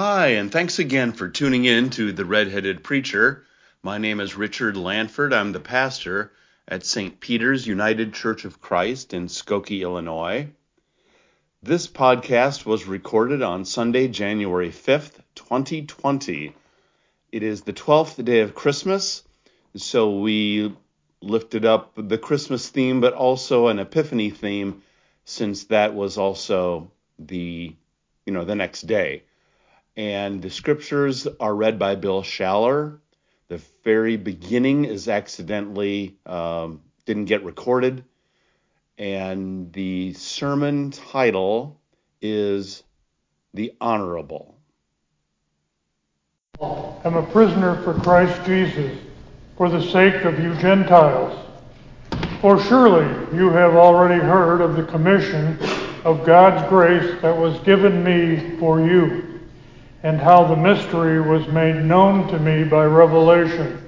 Hi, and thanks again for tuning in to The Redheaded Preacher. My name is Richard Lanford. I'm the pastor at St. Peter's United Church of Christ in Skokie, Illinois. This podcast was recorded on Sunday, January 5th, 2020. It is the 12th day of Christmas, so we lifted up the Christmas theme, but also an Epiphany theme, since that was also the, you know, the next day. And the scriptures are read by Bill Schaller. The very beginning is accidentally um, didn't get recorded, and the sermon title is the honorable. I'm a prisoner for Christ Jesus for the sake of you Gentiles. For surely you have already heard of the commission of God's grace that was given me for you, and how the mystery was made known to me by revelation,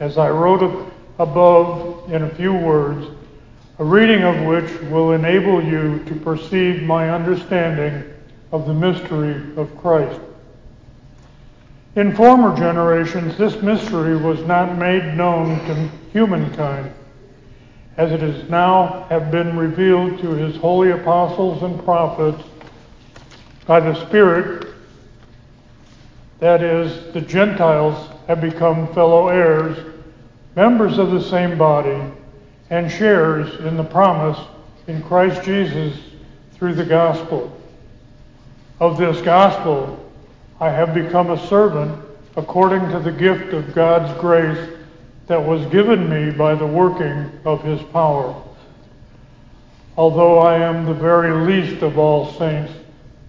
as I wrote above in a few words, a reading of which will enable you to perceive my understanding of the mystery of Christ. In former generations, this mystery was not made known to humankind, as it is now have been revealed to his holy apostles and prophets by the Spirit. That is, the Gentiles have become fellow heirs, members of the same body, and sharers in the promise in Christ Jesus through the gospel. Of this gospel, I have become a servant according to the gift of God's grace that was given me by the working of his power. Although I am the very least of all saints,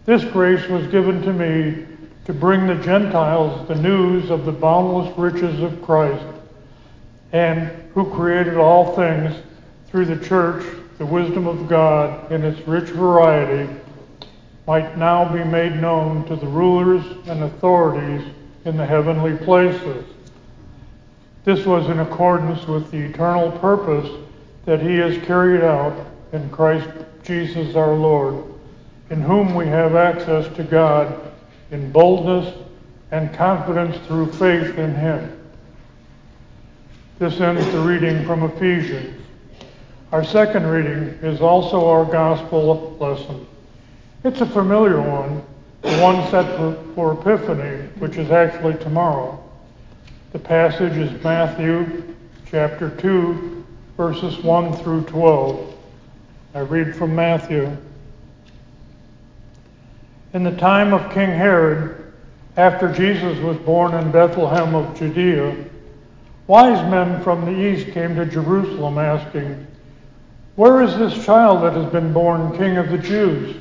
this grace was given to me to bring the Gentiles the news of the boundless riches of Christ, and who created all things through the church, the wisdom of God in its rich variety might now be made known to the rulers and authorities in the heavenly places. This was in accordance with the eternal purpose that He has carried out in Christ Jesus our Lord, in whom we have access to God in boldness and confidence through faith in Him. This ends the reading from Ephesians. Our second reading is also our gospel lesson. It's a familiar one, the one set for, for Epiphany, which is actually tomorrow. The passage is Matthew chapter 2, verses 1 through 12. I read from Matthew. In the time of King Herod, after Jesus was born in Bethlehem of Judea, wise men from the east came to Jerusalem asking, Where is this child that has been born King of the Jews?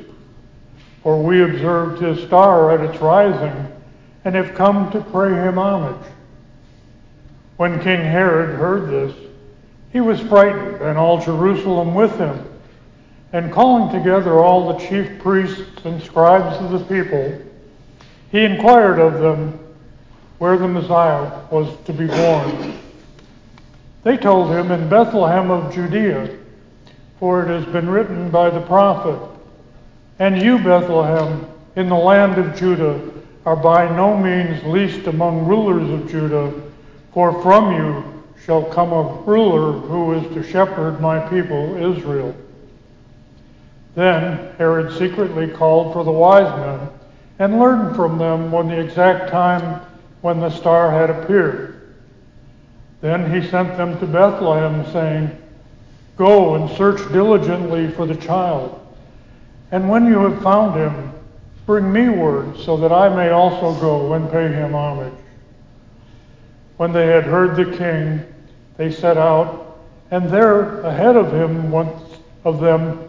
For we observed his star at its rising and have come to pay him homage. When King Herod heard this, he was frightened, and all Jerusalem with him. And calling together all the chief priests and scribes of the people, he inquired of them where the Messiah was to be born. They told him in Bethlehem of Judea, for it has been written by the prophet. And you, Bethlehem, in the land of Judah, are by no means least among rulers of Judah, for from you shall come a ruler who is to shepherd my people Israel. Then Herod secretly called for the wise men and learned from them when the exact time when the star had appeared. Then he sent them to Bethlehem, saying, Go and search diligently for the child. And when you have found him, bring me word so that I may also go and pay him homage. When they had heard the king, they set out, and there ahead of him went, of them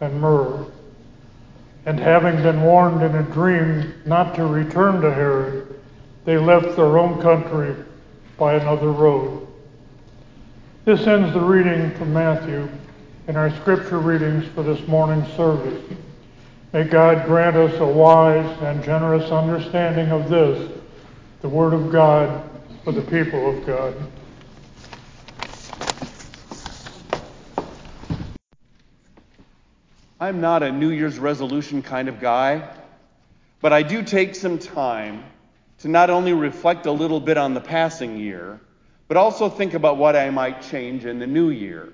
and myrrh. And having been warned in a dream not to return to Herod, they left their own country by another road. This ends the reading from Matthew in our scripture readings for this morning's service. May God grant us a wise and generous understanding of this, the Word of God for the people of God. I'm not a New Year's resolution kind of guy, but I do take some time to not only reflect a little bit on the passing year, but also think about what I might change in the new year.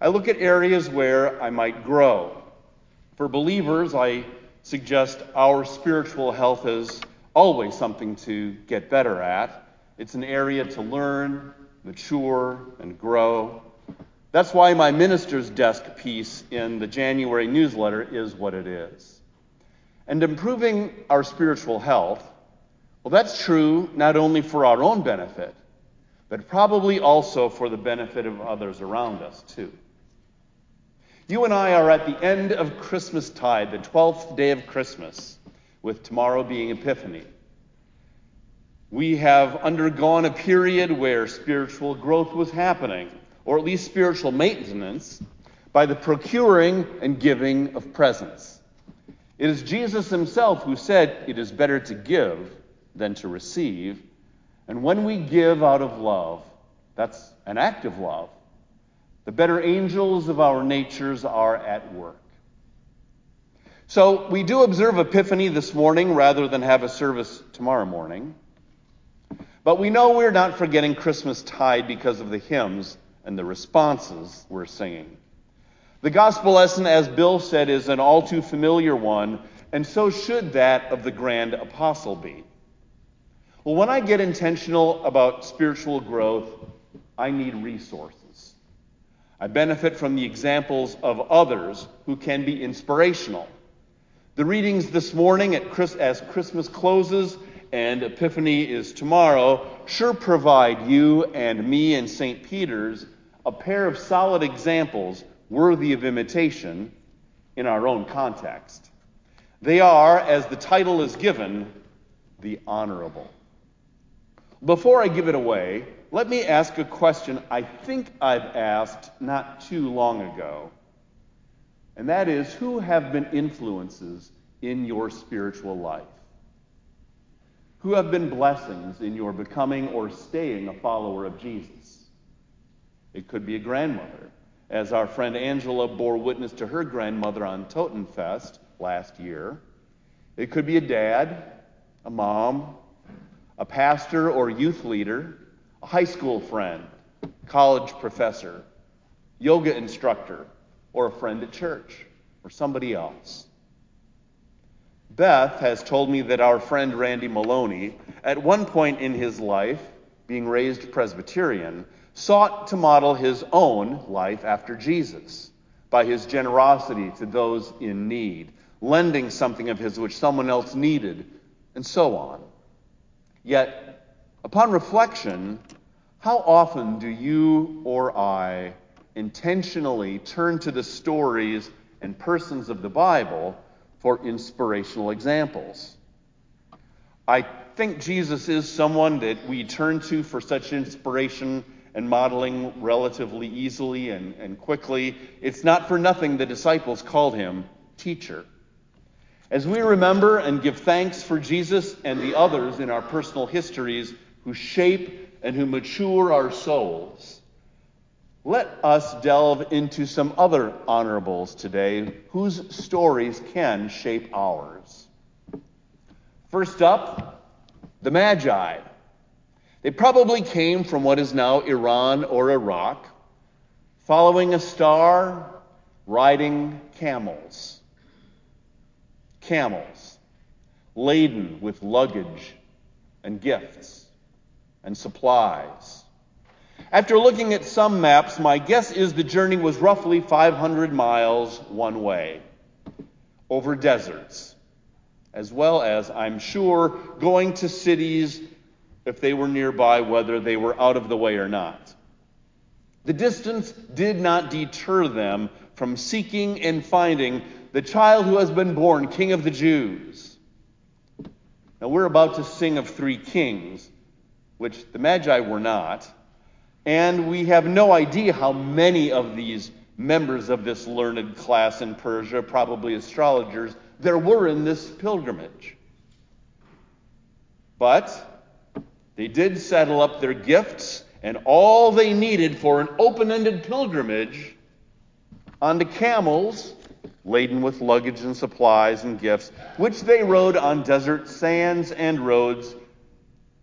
I look at areas where I might grow. For believers, I suggest our spiritual health is always something to get better at. It's an area to learn, mature, and grow. That's why my minister's desk piece in the January newsletter is what it is. And improving our spiritual health, well, that's true not only for our own benefit, but probably also for the benefit of others around us, too. You and I are at the end of Christmas tide, the 12th day of Christmas, with tomorrow being Epiphany. We have undergone a period where spiritual growth was happening or at least spiritual maintenance, by the procuring and giving of presents. It is Jesus himself who said, It is better to give than to receive. And when we give out of love, that's an act of love, the better angels of our natures are at work. So we do observe Epiphany this morning rather than have a service tomorrow morning. But we know we're not forgetting Christmas tide because of the hymns and the responses we're singing. The gospel lesson, as Bill said, is an all too familiar one, and so should that of the grand apostle be. Well, when I get intentional about spiritual growth, I need resources. I benefit from the examples of others who can be inspirational. The readings this morning Chris, as Christmas closes and Epiphany is tomorrow sure provide you and me and St. Peter's a pair of solid examples worthy of imitation in our own context. They are, as the title is given, the honorable. Before I give it away, let me ask a question I think I've asked not too long ago. And that is who have been influences in your spiritual life? Who have been blessings in your becoming or staying a follower of Jesus? It could be a grandmother, as our friend Angela bore witness to her grandmother on Totenfest last year. It could be a dad, a mom, a pastor or youth leader, a high school friend, college professor, yoga instructor, or a friend at church, or somebody else. Beth has told me that our friend Randy Maloney, at one point in his life, being raised Presbyterian, sought to model his own life after Jesus by his generosity to those in need, lending something of his which someone else needed, and so on. Yet, upon reflection, how often do you or I intentionally turn to the stories and persons of the Bible for inspirational examples? I think Jesus is someone that we turn to for such inspiration and modeling relatively easily and, and quickly. It's not for nothing the disciples called him teacher. As we remember and give thanks for Jesus and the others in our personal histories who shape and who mature our souls, let us delve into some other honorables today whose stories can shape ours. First up, the Magi. They probably came from what is now Iran or Iraq, following a star, riding camels. Camels, laden with luggage and gifts and supplies. After looking at some maps, my guess is the journey was roughly 500 miles one way over deserts, as well as, I'm sure, going to cities if they were nearby, whether they were out of the way or not. The distance did not deter them from seeking and finding the child who has been born, King of the Jews. Now, we're about to sing of three kings, which the Magi were not, and we have no idea how many of these members of this learned class in Persia, probably astrologers, there were in this pilgrimage. But they did settle up their gifts and all they needed for an open ended pilgrimage onto camels laden with luggage and supplies and gifts, which they rode on desert sands and roads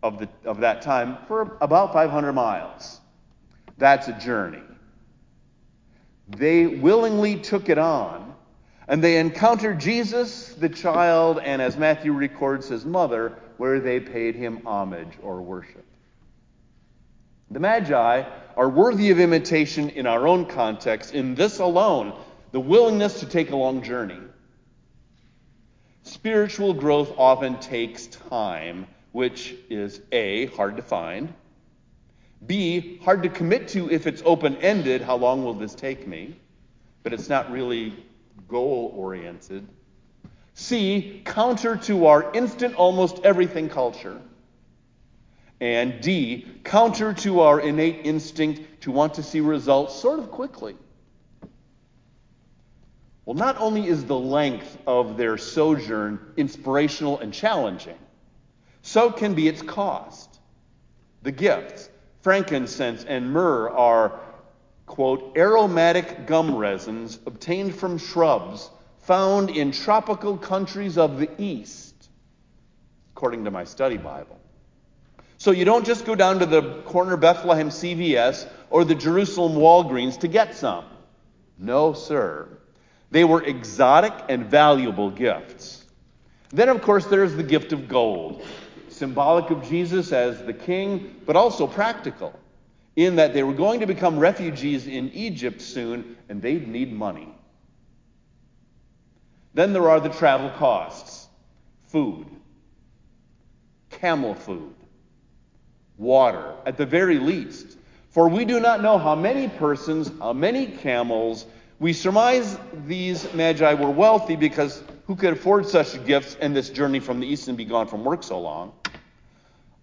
of, the, of that time for about 500 miles. That's a journey. They willingly took it on, and they encountered Jesus, the child, and as Matthew records, his mother, where they paid him homage or worship. The Magi are worthy of imitation in our own context, in this alone, the willingness to take a long journey. Spiritual growth often takes time, which is A, hard to find, B, hard to commit to if it's open ended. How long will this take me? But it's not really goal oriented. C, counter to our instant almost everything culture. And D, counter to our innate instinct to want to see results sort of quickly. Well, not only is the length of their sojourn inspirational and challenging, so can be its cost. The gifts, frankincense and myrrh, are, quote, aromatic gum resins obtained from shrubs found in tropical countries of the East, according to my study Bible. So you don't just go down to the corner Bethlehem CVS or the Jerusalem Walgreens to get some. No, sir. They were exotic and valuable gifts. Then, of course, there's the gift of gold, symbolic of Jesus as the king, but also practical, in that they were going to become refugees in Egypt soon and they'd need money. Then there are the travel costs food, camel food, water, at the very least. For we do not know how many persons, how many camels. We surmise these magi were wealthy because who could afford such gifts and this journey from the east and be gone from work so long?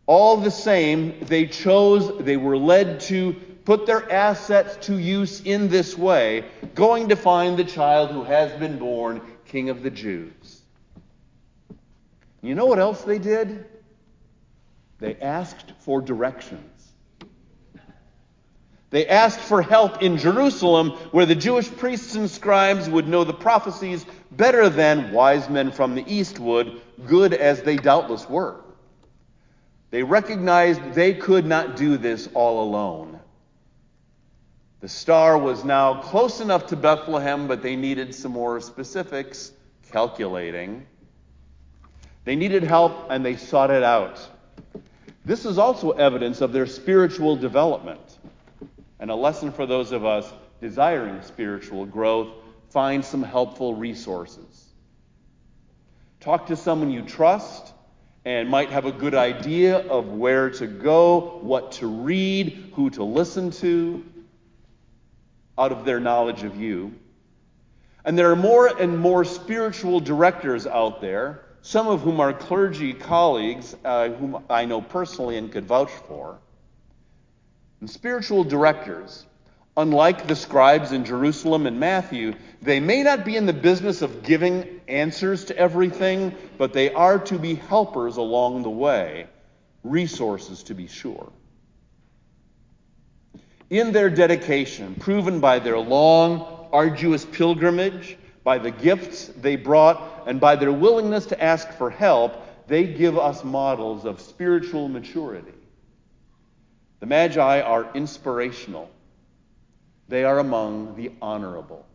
All the same, they chose, they were led to put their assets to use in this way, going to find the child who has been born, King of the Jews. You know what else they did? They asked for directions. They asked for help in Jerusalem, where the Jewish priests and scribes would know the prophecies better than wise men from the east would, good as they doubtless were. They recognized they could not do this all alone. The star was now close enough to Bethlehem, but they needed some more specifics, calculating. They needed help and they sought it out. This is also evidence of their spiritual development. And a lesson for those of us desiring spiritual growth find some helpful resources. Talk to someone you trust and might have a good idea of where to go, what to read, who to listen to, out of their knowledge of you. And there are more and more spiritual directors out there some of whom are clergy colleagues uh, whom I know personally and could vouch for. And spiritual directors, unlike the scribes in Jerusalem and Matthew, they may not be in the business of giving answers to everything, but they are to be helpers along the way, resources to be sure. In their dedication, proven by their long, arduous pilgrimage, by the gifts they brought, and by their willingness to ask for help, they give us models of spiritual maturity. The Magi are inspirational, they are among the honorable.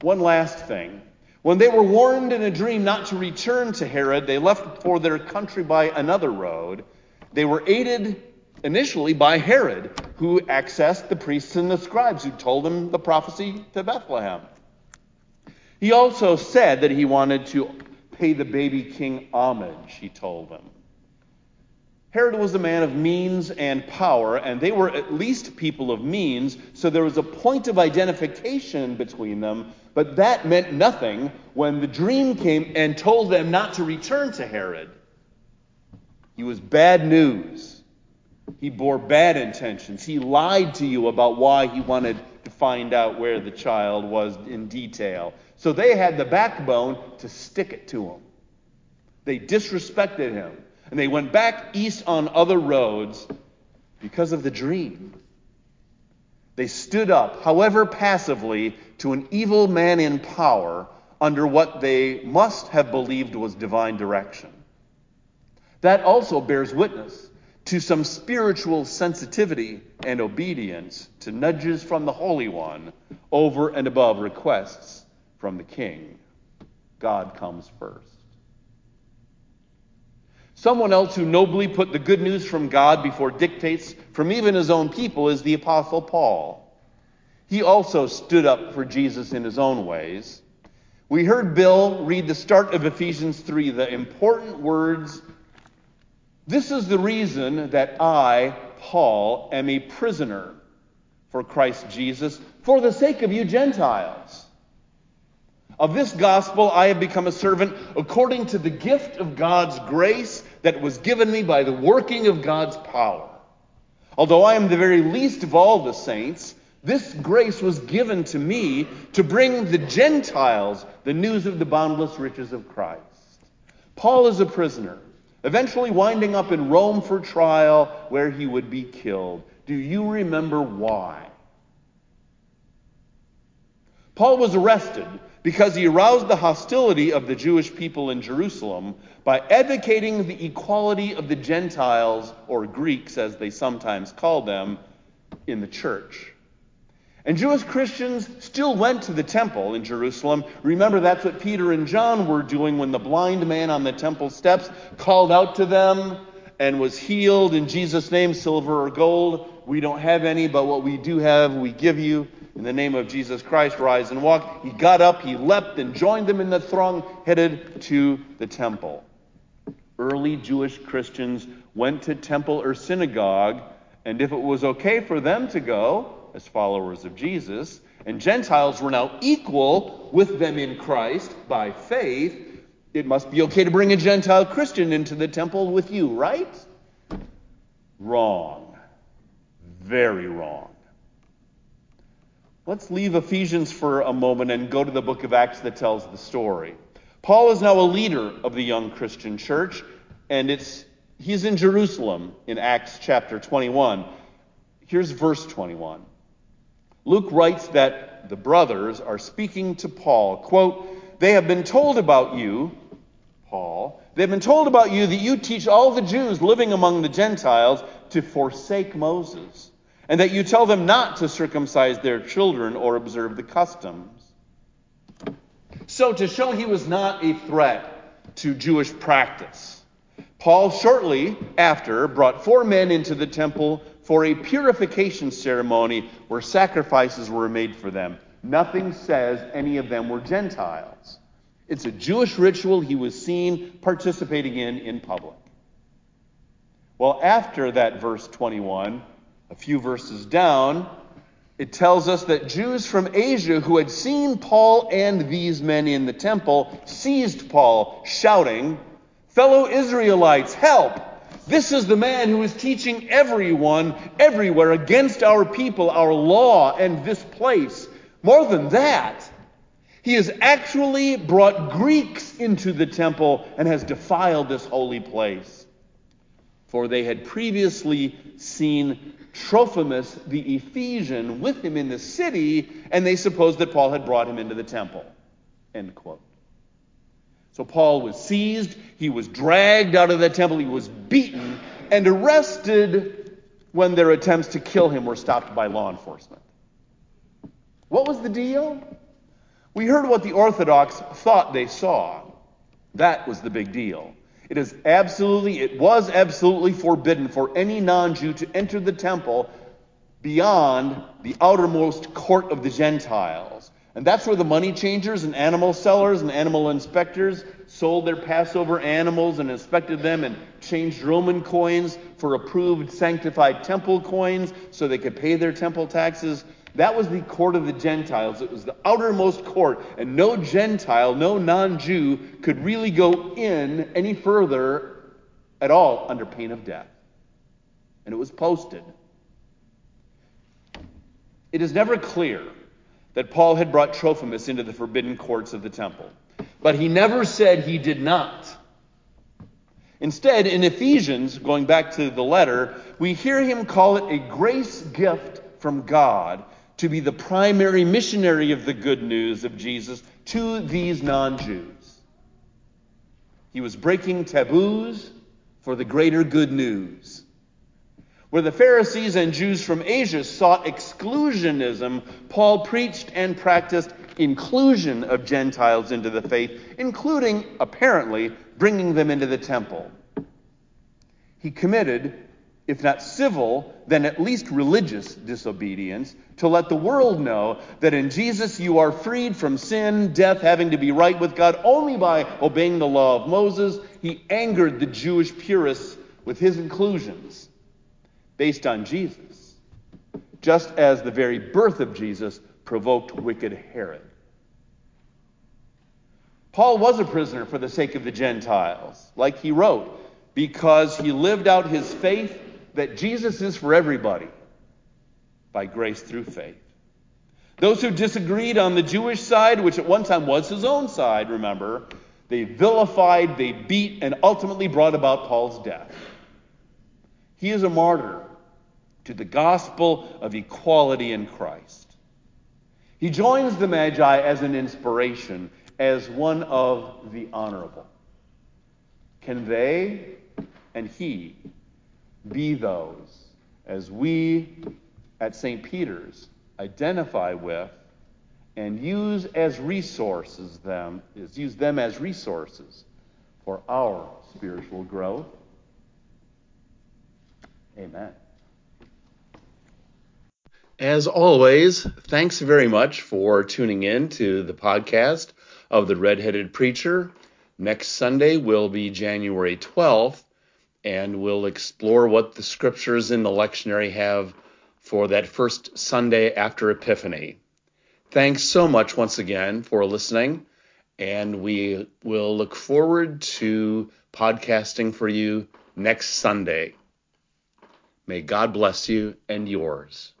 One last thing. When they were warned in a dream not to return to Herod, they left for their country by another road. They were aided initially by Herod, who accessed the priests and the scribes who told him the prophecy to Bethlehem. He also said that he wanted to pay the baby king homage, he told them. Herod was a man of means and power, and they were at least people of means, so there was a point of identification between them, but that meant nothing when the dream came and told them not to return to Herod. He was bad news. He bore bad intentions. He lied to you about why he wanted to find out where the child was in detail. So they had the backbone to stick it to him. They disrespected him. And they went back east on other roads because of the dream. They stood up, however passively, to an evil man in power under what they must have believed was divine direction. That also bears witness to some spiritual sensitivity and obedience to nudges from the Holy One over and above requests from the King. God comes first. Someone else who nobly put the good news from God before dictates from even his own people is the Apostle Paul. He also stood up for Jesus in his own ways. We heard Bill read the start of Ephesians 3, the important words This is the reason that I, Paul, am a prisoner for Christ Jesus for the sake of you Gentiles. Of this gospel I have become a servant according to the gift of God's grace that was given me by the working of God's power. Although I am the very least of all the saints, this grace was given to me to bring the Gentiles the news of the boundless riches of Christ. Paul is a prisoner, eventually winding up in Rome for trial where he would be killed. Do you remember why? Paul was arrested because he aroused the hostility of the Jewish people in Jerusalem by advocating the equality of the Gentiles, or Greeks as they sometimes called them, in the church. And Jewish Christians still went to the temple in Jerusalem. Remember, that's what Peter and John were doing when the blind man on the temple steps called out to them and was healed in Jesus' name, silver or gold. We don't have any, but what we do have, we give you. In the name of Jesus Christ, rise and walk. He got up, he leapt, and joined them in the throng headed to the temple. Early Jewish Christians went to temple or synagogue, and if it was okay for them to go as followers of Jesus, and Gentiles were now equal with them in Christ by faith, it must be okay to bring a Gentile Christian into the temple with you, right? Wrong. Very wrong. Let's leave Ephesians for a moment and go to the book of Acts that tells the story. Paul is now a leader of the young Christian church, and it's he's in Jerusalem in Acts chapter 21. Here's verse 21. Luke writes that the brothers are speaking to Paul, quote, "They have been told about you, Paul, they've been told about you that you teach all the Jews living among the Gentiles to forsake Moses." And that you tell them not to circumcise their children or observe the customs. So, to show he was not a threat to Jewish practice, Paul shortly after brought four men into the temple for a purification ceremony where sacrifices were made for them. Nothing says any of them were Gentiles. It's a Jewish ritual he was seen participating in in public. Well, after that verse 21, a few verses down, it tells us that Jews from Asia who had seen Paul and these men in the temple seized Paul, shouting, Fellow Israelites, help! This is the man who is teaching everyone, everywhere, against our people, our law, and this place. More than that, he has actually brought Greeks into the temple and has defiled this holy place. For they had previously seen Trophimus the Ephesian with him in the city, and they supposed that Paul had brought him into the temple. End quote. So Paul was seized, he was dragged out of the temple, he was beaten, and arrested when their attempts to kill him were stopped by law enforcement. What was the deal? We heard what the Orthodox thought they saw. That was the big deal. It is absolutely, it was absolutely forbidden for any non Jew to enter the temple beyond the outermost court of the Gentiles. And that's where the money changers and animal sellers and animal inspectors sold their Passover animals and inspected them and changed Roman coins for approved sanctified temple coins so they could pay their temple taxes. That was the court of the Gentiles. It was the outermost court, and no Gentile, no non Jew could really go in any further at all under pain of death. And it was posted. It is never clear that Paul had brought Trophimus into the forbidden courts of the temple, but he never said he did not. Instead, in Ephesians, going back to the letter, we hear him call it a grace gift from God to be the primary missionary of the good news of Jesus to these non Jews. He was breaking taboos for the greater good news. Where the Pharisees and Jews from Asia sought exclusionism, Paul preached and practiced inclusion of Gentiles into the faith, including, apparently, bringing them into the temple. He committed, if not civil, then at least religious disobedience to let the world know that in Jesus you are freed from sin, death, having to be right with God only by obeying the law of Moses. He angered the Jewish purists with his inclusions based on Jesus, just as the very birth of Jesus provoked wicked Herod. Paul was a prisoner for the sake of the Gentiles, like he wrote, because he lived out his faith that Jesus is for everybody by grace through faith. Those who disagreed on the Jewish side, which at one time was his own side, remember, they vilified, they beat, and ultimately brought about Paul's death. He is a martyr to the gospel of equality in Christ. He joins the Magi as an inspiration, as one of the honorable. Can they and he be those as we at St. Peter's identify with and use as resources them is use them as resources for our spiritual growth. Amen. As always, thanks very much for tuning in to the podcast of the Redheaded Preacher. Next Sunday will be January 12th, and we'll explore what the scriptures in the lectionary have for that first Sunday after Epiphany. Thanks so much once again for listening, and we will look forward to podcasting for you next Sunday. May God bless you and yours.